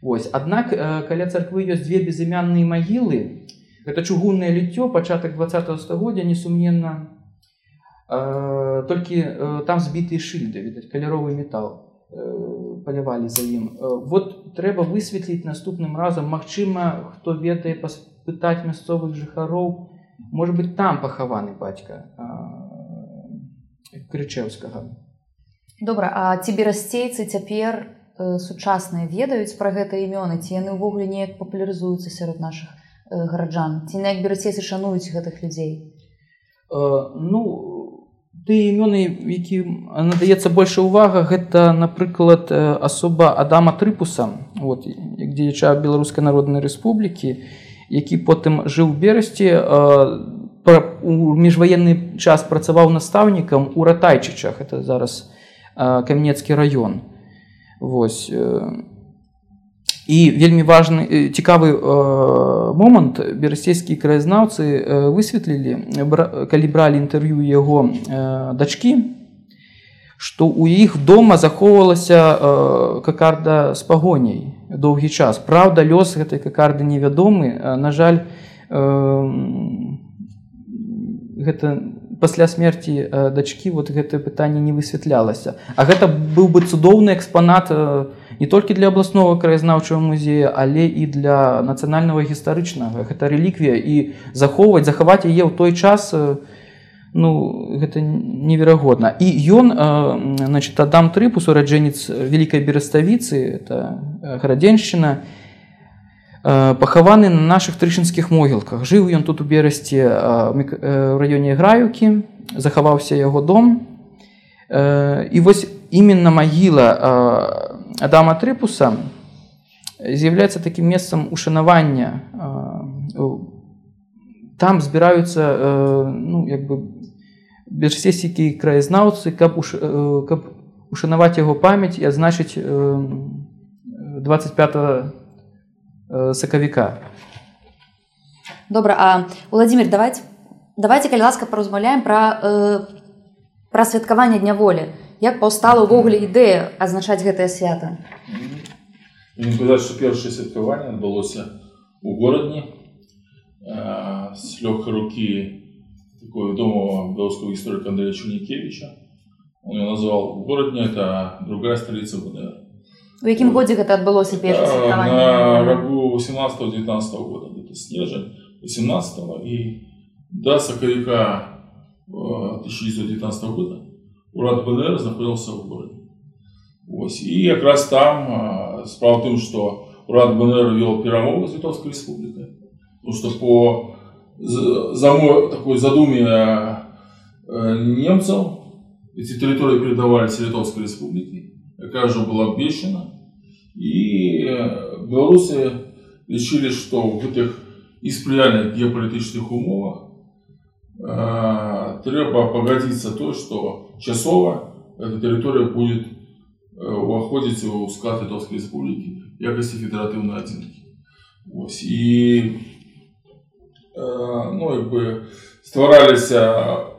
Вось. Аднак каля царквы ёсць две безымянныя магілы. Гэта чугуннае ліццё пачатак 20 стагоддзя несумненна. Толькі там збітыя шыльды, відаць каляровы метал палявалі за ім. Вот трэба высветліць наступным разам, Магчыма, хто ведае паспытаць мясцовых жыхароў, может быть там пахаваны бацька крычеўскага. Добра а ці берасцейцы цяпер э, сучасныя ведаюць пра гэта імёны? Ці яны ўвогуле неяк папулярызуюцца сярод наших э, гараджан? Ці неяк берасцейцы шануюць гэтых людзей? Э, ну ты імёны якім надаецца большая ўвага гэта напрыклад асоба адама трыпуса вот як дзеяча беларускай народнай рэспублікі які потым жыў берасці у міжваенны час працаваў настаўнікам у ратайчычах. Это зараз каменецкі раён. Вось і вельмі важны цікавы момант. Берасцейскія краязнаўцы высветлілі калі бралі інтэрв'ю яго дачкі што ў іх дома захоўвалася какарда з пагоняй доўгі час. Праўда лёс гэтай какарды невядомы. На жаль гэта пасля смерти э, дачкі вот гэтае пытанне не высвятлялася. А гэта быў бы цудоўны экспанат э, не толькі для абласнога краязнаўчага музея але і для нацыянальнага гістарычнага. Гэта рэліквія і захоўваць захаваць яе ў той час э, ну гэта неверагодна. І ён значит адам трыпус ураджэнец вялікай бераставіцы это градзеншчына і пахаваны на наших трышынскіх могілках жыў ён тут у берасці в раёне граюкі захаваўся яго дом і вось именно магіла адама трыпуса з'яўляецца такім месцам ушанавання там збіраюцца ну як бы берсесікі краязнаўцы каб уш, каб ушанаваць яго памяць і адзначыць 25 Э, сакавіка добра а владимир давайте давайте калі ласка паразмаўляем пра э, пра святкаванне дня волі як паўстала ўвогуле ідэя азначаць гэтае свята сказаць что першае святкаванне адбылося у горадні э, с лёгкай рукі такой вядомого беларускаго гісторыка андрея чунікевича он назвал горадні это другая столица ВДР У якім годзе гэта адбылося першае святкаванне? На рагу 18-19 года, где-то снежень 18 и до сакавіка 1919 года урад БНР находился в городе. Ось. И как раз там справа в том, что урад БНР вел перемовы с Литовской республикой, потому что по такой задуме немцев эти территории передавались Литовской республике какая же была обещана. И э, белорусы решили, что в этих и спрыяльных геополітычных умовах э, трэба пагадзіцца то, што часова эта тэрыторыя будет уваходзіць у склад літоўскай рэспублікі якасці федэратыўнай адзінкі Вось. і ну, як бы ствараліся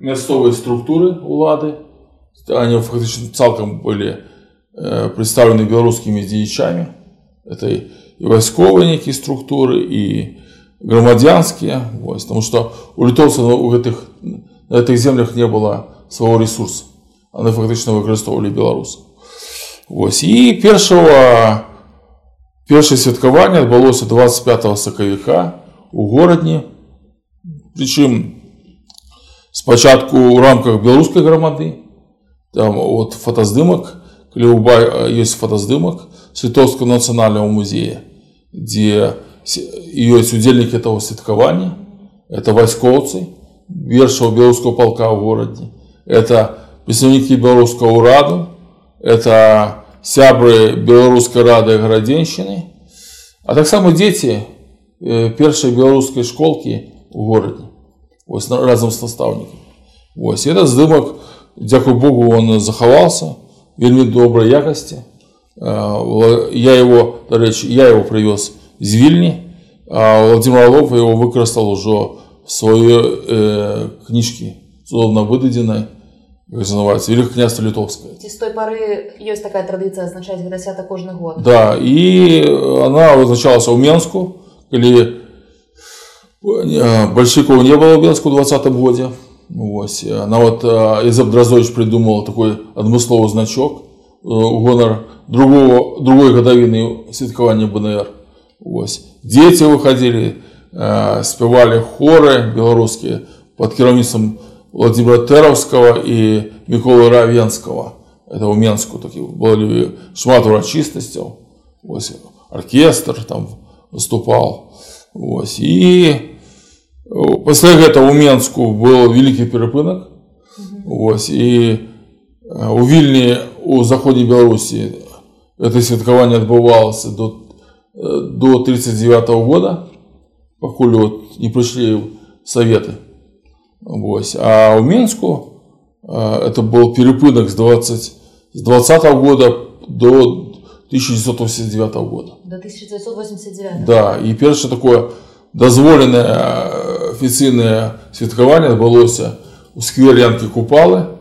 мясцовыя структуры улады они фактически цалкам были представлены беларускімі дзеячамі это і вайсковыя нейкія структуры і грамадзянскія вось потому что у літоўцаў у гэтых на этих землях не было свайго ресурса они фактычна выкарыстоўвалі беларусаў Вось і першага першае святкаванне адбылося 25 сакавіка у горадні прычым спачатку ў рамках беларускай грамады там от фотаздымак калі есть фотаздымак святовского нацыянального музея дзе ёсць удзельнік этого святкавання это вайскоўцы першого беларускага полка ў горадзе это прадстаўнікі беларускага ўраду это сябры беларускай рады гарадзенщины а таксама дзеці э, першай беларускай школкі у горадзе вось разам з настаўнікам вось это здымак дзякуй богу он захавался вельмі добрай якасці я его дарэчы я его прывёз з вільні а владимир лов его выкарыстал ужо свае э, кніжкі цудоўна выдадзенай называется великое княство литовское Ці з той пары ёсць такая традыцыя азначаць гэта свята кожны год да і она вызначалася ў менску калі большевиков не было в менску ў двадцатым годзе Вось. Нават Ізаб Дразович придумал такой адмысловы значок у гонар другого, другой гадавіны святкавання БНР. Вось. Дзеці выходили, спявалі хоры беларускія под кіраўніцтвам Владимира Тэравскага і Міколы Равенскага. Это ў Менску такі было шмат урачыстасцяў. Вось оркестр там выступал. Вось. І пасля гэта ў Менску был вялікі перапынак. Вось. І у вільні у заходняй Беларусі это святкаванне адбывалася до, до 39 -го года, пакуль вот не прыйшлі советы. Вось. А ў Менску это был перепынак с 20, с 20 -го года до 1989 -го года. До 1989. Да, і першае такое дазволенае афіцыйнае святкаванне адбылося у сквер Янкі Купалы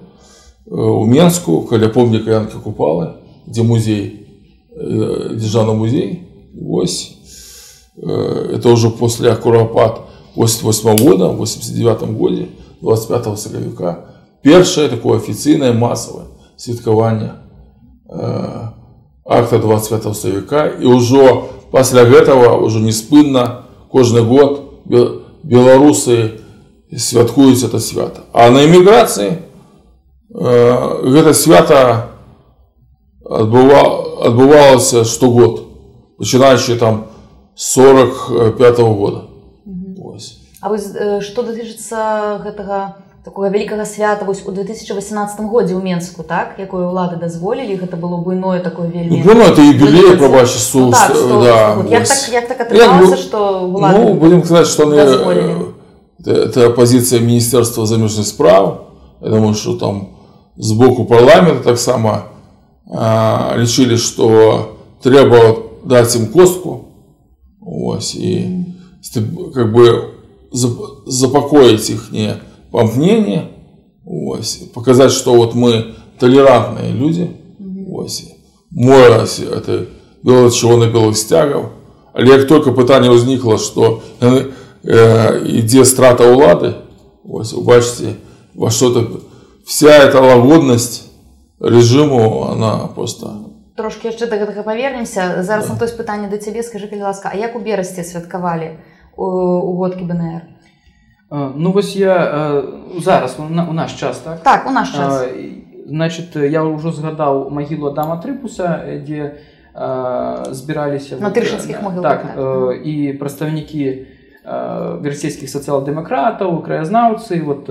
у Менску, каля помніка Янкі Купалы, дзе музей, дзяржаўны музей. Вось. Это уже после Куропад 88 года, в 89 году, 25 сакавіка, першае такое афіцыйнае масавае святкаванне э, акта 25 сакавіка і ўжо пасля гэтага ўжо неспынна кожны год беларусы святкуюць это свята. А на эміграцыі э, гэта свята адбыва, адбывалася штогод, пачынаючы там 45 -го года. А вось што датычыцца гэтага такога вялікага свята вось у 2018 годзе ў Менску так якое ўлады дазволілі гэта было буйное такое вельмі ну, это юбілей прабачы су ну, так, што, да, вот, як, так, як так атрымалася што ну, будем сказаць што это пазіцыя міністэрства замежных справ я думаю что там з боку парламента таксама лічылі што трэба даць ім костку ось і как бы запокоить их не помпнение, ось, показать, что вот мы толерантные люди, ось, море это было чего на белых стягов. Але як только пытание возникло, что э, идея страта улады, ось, убачите, во что-то вся эта лагодность режиму, она просто трошки яшчэ да гэтага павернемся зараз да. на той пытанне да цябе скажы калі ласка а як у берасці святкавалі угодкі БНР ну вось я зараз у наш час так так у наш час значит я ўжо згадаў магілу адама трыпуса дзе збіраліся на тыршанскіх могілах так і прадстаўнікі версійскіх сацыял-дэмакратаў краязнаўцы вот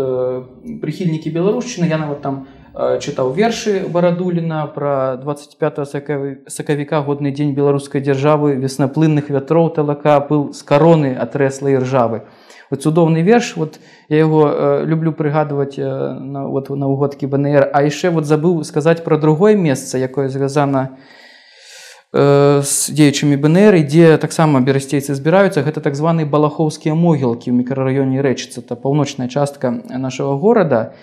прыхільнікі беларушчыны я нават там чытаў вершы барадуліна пра 25 сакавіка годны дзень беларускай дзяржавы веснаплынных вятроў талака был з кароны атрэслай ржавы Вот цудоўны верш вот я его э, люблю прыгадваць э, на вот на угодкі бнр. А яшчэ вот забыў сказаць про другое месца якое звязана з э, дзеючымі бнр дзе таксама берасцейцы збіраюцца гэта так званыя балахоўскія могілкі ў мікрараёне рэчыцца та паўночная частка нашего горада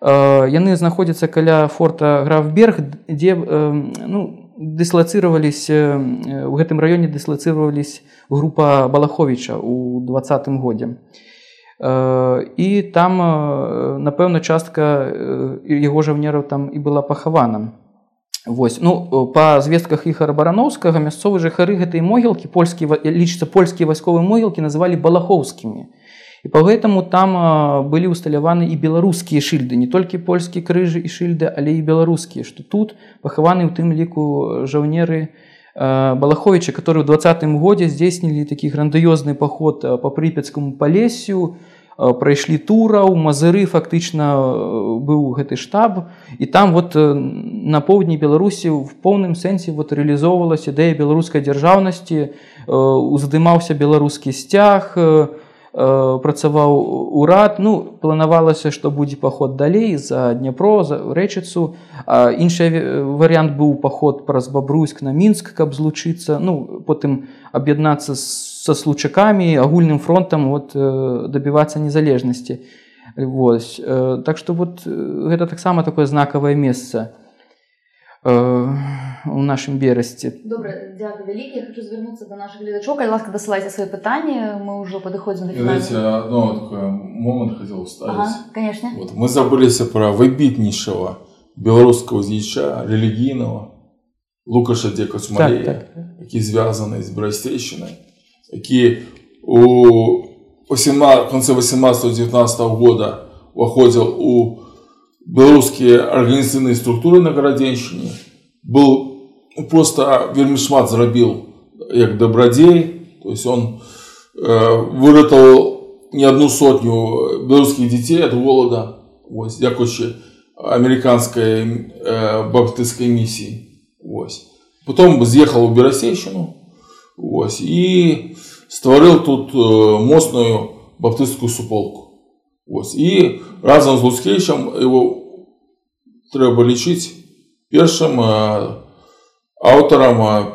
яны знаходзяцца каля форта графберг дзе ну дыслацировались в гэтым раёне дыслацировались група балаховича у двадцатым годзе. І там напэўна частка яго жаўнераў там і была пахавана. Вось ну па звестках іхара барановскага мясцовы жыхары гэтай могілкі польскі лічыцца польскія вайсковыя могілкі называлі балахоўскімі І по гэтаму там былі ўсталяваны і беларускія шыльды, не толькі польскія крыжы і шыльды, але і беларускія, што тут пахаваны ў тым ліку жаўнеры Балаховіча, которые ў двадцатым годзе здзейснілі такі грандыёзны паход па прыпецкаму палесю, прайшлі тура у мазыры фактычна быў гэты штаб. І там вот на поўдні беларусі в поўным сэнсе вот рэалізоўвалася ідэя беларускай дзяржаўнасці уздымаўся беларускі сцяг працаваў урад. Ну планавалася што будзе паход далей за дняпро за рэчыцу іншы варыянт быў паход праз бабруйск на мінск каб злучыцца ну потым аб'яднацца са случакамі агульным фронтам вот дабівацца незалежнасці Вось так што вот гэта таксама такое знакавае месца у нашым берасці добра дзякую вялікі хочу звярнуцца до наших гледачоў калі ласка дасылайце свае пытанні мы ўжо падыходзім момант хотел ага, конечно вот, мы забыліся пра выбітнейшего беларускаго з'іча рэлігійнага лукаша дзекасмалея так, так. які звязаны з брасцейщиной які у 18 конце 18 19 года уходзіў у беларускія арганізацыйныя структуры на гарадзенщине был просто вельмі шмат зрабіў як дабрадзей то есть он э, выратал не одну сотню беларускіх дзяцей от голода вось дзякуючы американской э, баптыцкой миссии вось потом з'ехал у берасейщину вось і стварыў тут э, моцную баптыстскую суполку Ось. І разом з Луцкевичем його треба лічити першим автором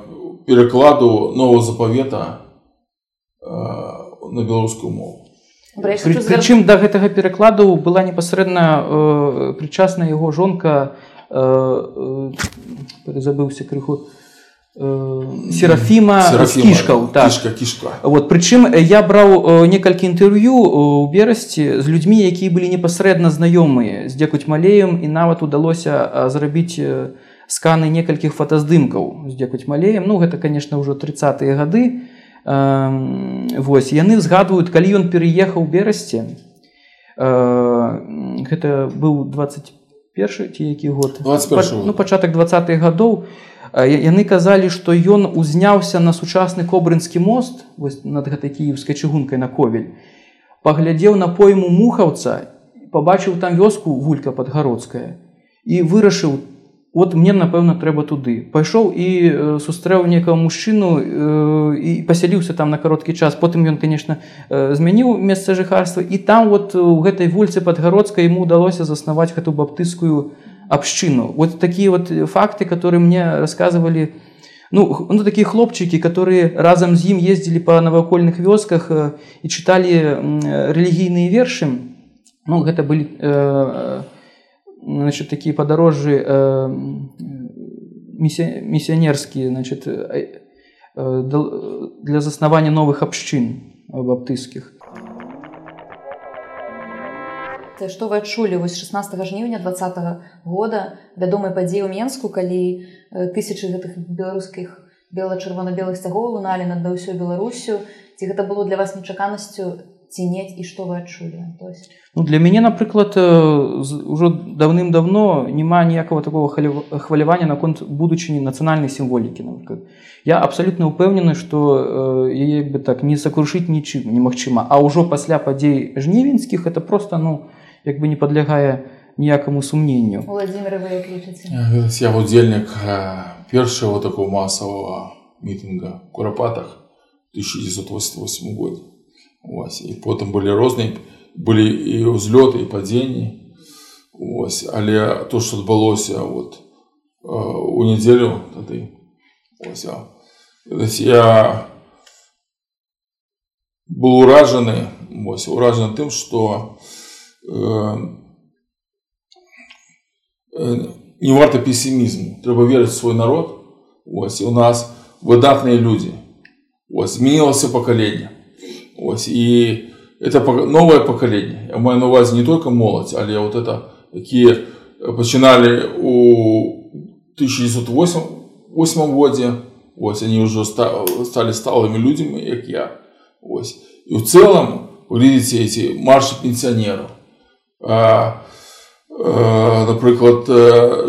перекладу нового заповета на беларускую мову. Прычым да гэтага перакладу была непасрэдна э, прычасная яго жонка э, э, забыўся крыху Серафіма кішкаў так. кішка, кішка. Вот, прычым я браў некалькі інтэрв'ю у берасці з людзьмі, якія былі непасрэдна знаёмыя з дзекуць малеем і нават удалося зрабіць сканы некалькіх фотаздымкаў з дзекуць малеем. Ну гэта конечно ўжо 30 гады. Вось яны згадваюць, калі ён пераехаў берасці. Гэта быў 21 ці які год 21 ну, пачатак 20 гадоў яны казалі што ён узняўся на сучасны кобрынскі мост вось, над гэтай кіевскай чыгункай на ковель паглядзеў на пойму мухаўца пабачыў там вёску вулька падгародская і вырашыў от мне напэўна трэба туды пайшоў і сустрэў некага мужчыну і пасяліўся там на кароткі час. Потым ён конечно змяніў месца жыхарства і там вот у гэтай вульцы падгародскай ему удалося заснаваць гэту баптыцкую общину. Вот такие вот факты, которые мне рассказывали, ну, ну такие хлопчики, которые разом с ним ездили по новокольных вёсках э, и читали э, религийные верши. Ну, это были э, значит, такие подорожи э, миссионерские, значит, э, э для заснования новых общин баптыстских. Што вы адчулі вось 16 жніўня два -го года вядомай падзеі ў менску калі тысячы гэтых беларускіх бела-чырвона-белых сцягоў луналі над ўсёй беларусю. Ці гэта было для вас нечаканасцю цінець і што вы адчулі? Ну, для мяне напрыклад ужо даўным-давно няма ніякага такого хвалявання наконт будучыні нацыянальнай сімволікі я абсалютна ўпэўнены што яе бы так не сакрушыць нічым немагчыма. А ўжо пасля падзей жнівеньскіх это просто ну не як бы не падлягае ніякаму сумненню я удзельнік першого такого масавага мітынга курапатах 1988 год Ось, і потім були різні, були і взльоти, і падіння. Ось, але то, що відбулося от, у неділю, тоді, ось, ось я був уражений, ось, уражений тим, що е, не варто песимізму, треба вірити в свій народ. Ось, і у нас видатні люди. Ось, змінилося покоління. Ось, і це нове покоління. Я маю на увазі не тільки молодь, але вот это, які починали у 1908 році. Ось, вони вже стали сталими людьми, як я. Ось. І в цілому, ви бачите, ці марші пенсіонерів. А, а, наприклад,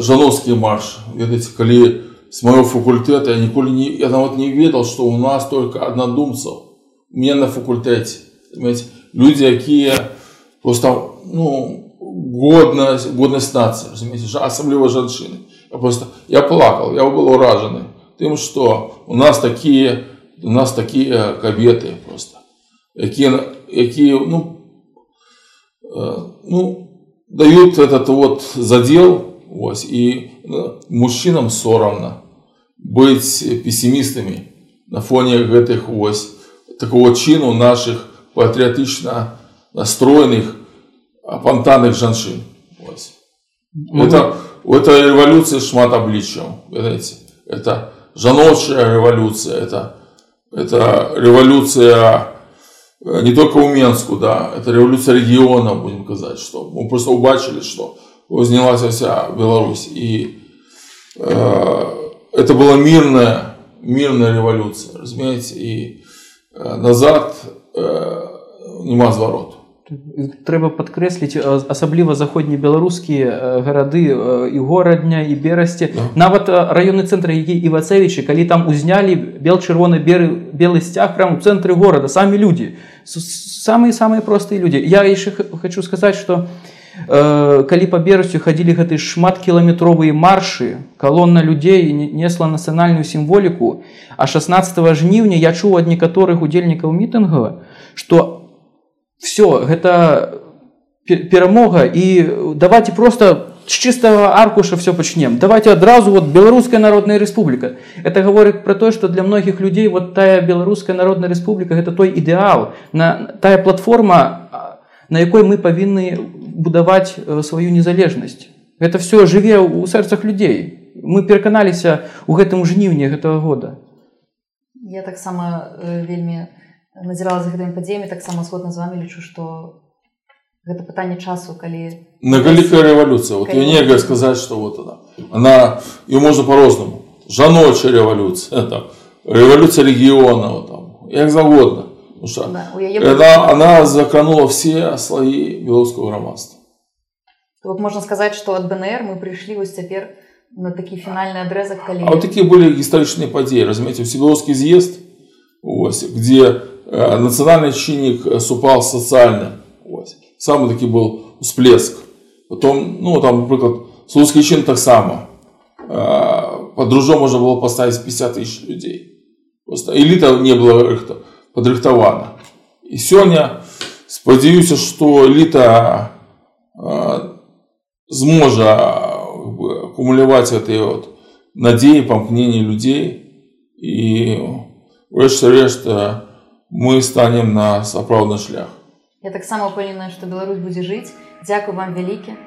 Жановський марш. Видите, коли с моего факультета я ніколи не, я навіть не ведал, что у нас только однодумцев. У меня на факультете. Понимаете, люди, які просто, ну, годность, годность нации, розумієте, особливо женщины. Я просто, я плакал, я был ураженный тем, что у нас такие, у нас такие кабеты просто, які, які, ну, ну, дают этот вот задел, ось, и мужчинам соромно быть пессимистами на фоне этих ось, такого чину наших патріотично настроєних апантаних жаншин. Ось. Ну, это, у этой революции шмат обличий, знаете, это жаночая революция, это, это революция э, не только у да, это революция региона, будем сказать, что мы просто убачили, что вознялась вся Беларусь. И э, это была мирная, мирная революция, разумеете, и э, назад э, нема звороту Трэба падкрэсліць асабліва заходнебеларускія гарады і горадня і берасці да. нават раённы цэнтр які івацевічы калі там узнялі бел чырвоны беры белы сцяг прям у цэнтры горада самі людзі самыя самыя простыя людзі я яшчэ хочу сказаць что калі па берасцю хадзілі гэты шматкіламетровыя маршы калонна людзей несла нацыянальную сімволіку а 16 жніўня я чуў ад некаторых удзельнікаў мітынгава что все гэта перамога і давайте просто с чистого аркуша все пачнем давайте адразу вот беларуская народная республика. Это говорит про то что для многих людей вот тая беларуская народная республика это той ідэал на тая платформа на якой мы павінны будаваць сваю незалежнасць это все жыве у сэрцах людзей мы пераканаліся у гэтым жніўні гэтага года. Я таксама вельмі назірала за гэтымі падзеямі таксама згодна з вами лічу што гэта пытанне часу калі на вялікая рэвалюцыя вот калі... нельга сказаць што вот она она і можна по-рознаму жаночая рэвалюцыя это рэвалюцыя рэгіона вот, там як заводна да, она, она закранула все слоі беларускага грамадства вот можна сказаць што ад бнр мы прыйшлі вось цяпер на такі фінальны адрэзак калі а вот такія былі гістарычныя падзеі разумееце всебеларускі з'езд ось где Э, национальный чинник э, супал социально. Ось. Саме такий був всплеск. Потім, ну там, наприклад, Слуцький чин так само. Э, Под ружом можна було поставити 50 тисяч людей. Просто еліта не була подрихтована. І сьогодні сподіваюся, що еліта зможе акумулювати ці от надії, помкнення людей. І врешті-решт мы станем на сапраўдны шлях. Я таксама ўпэўненая, што Беларусь будзе жыць. Дзякую вам вялікі.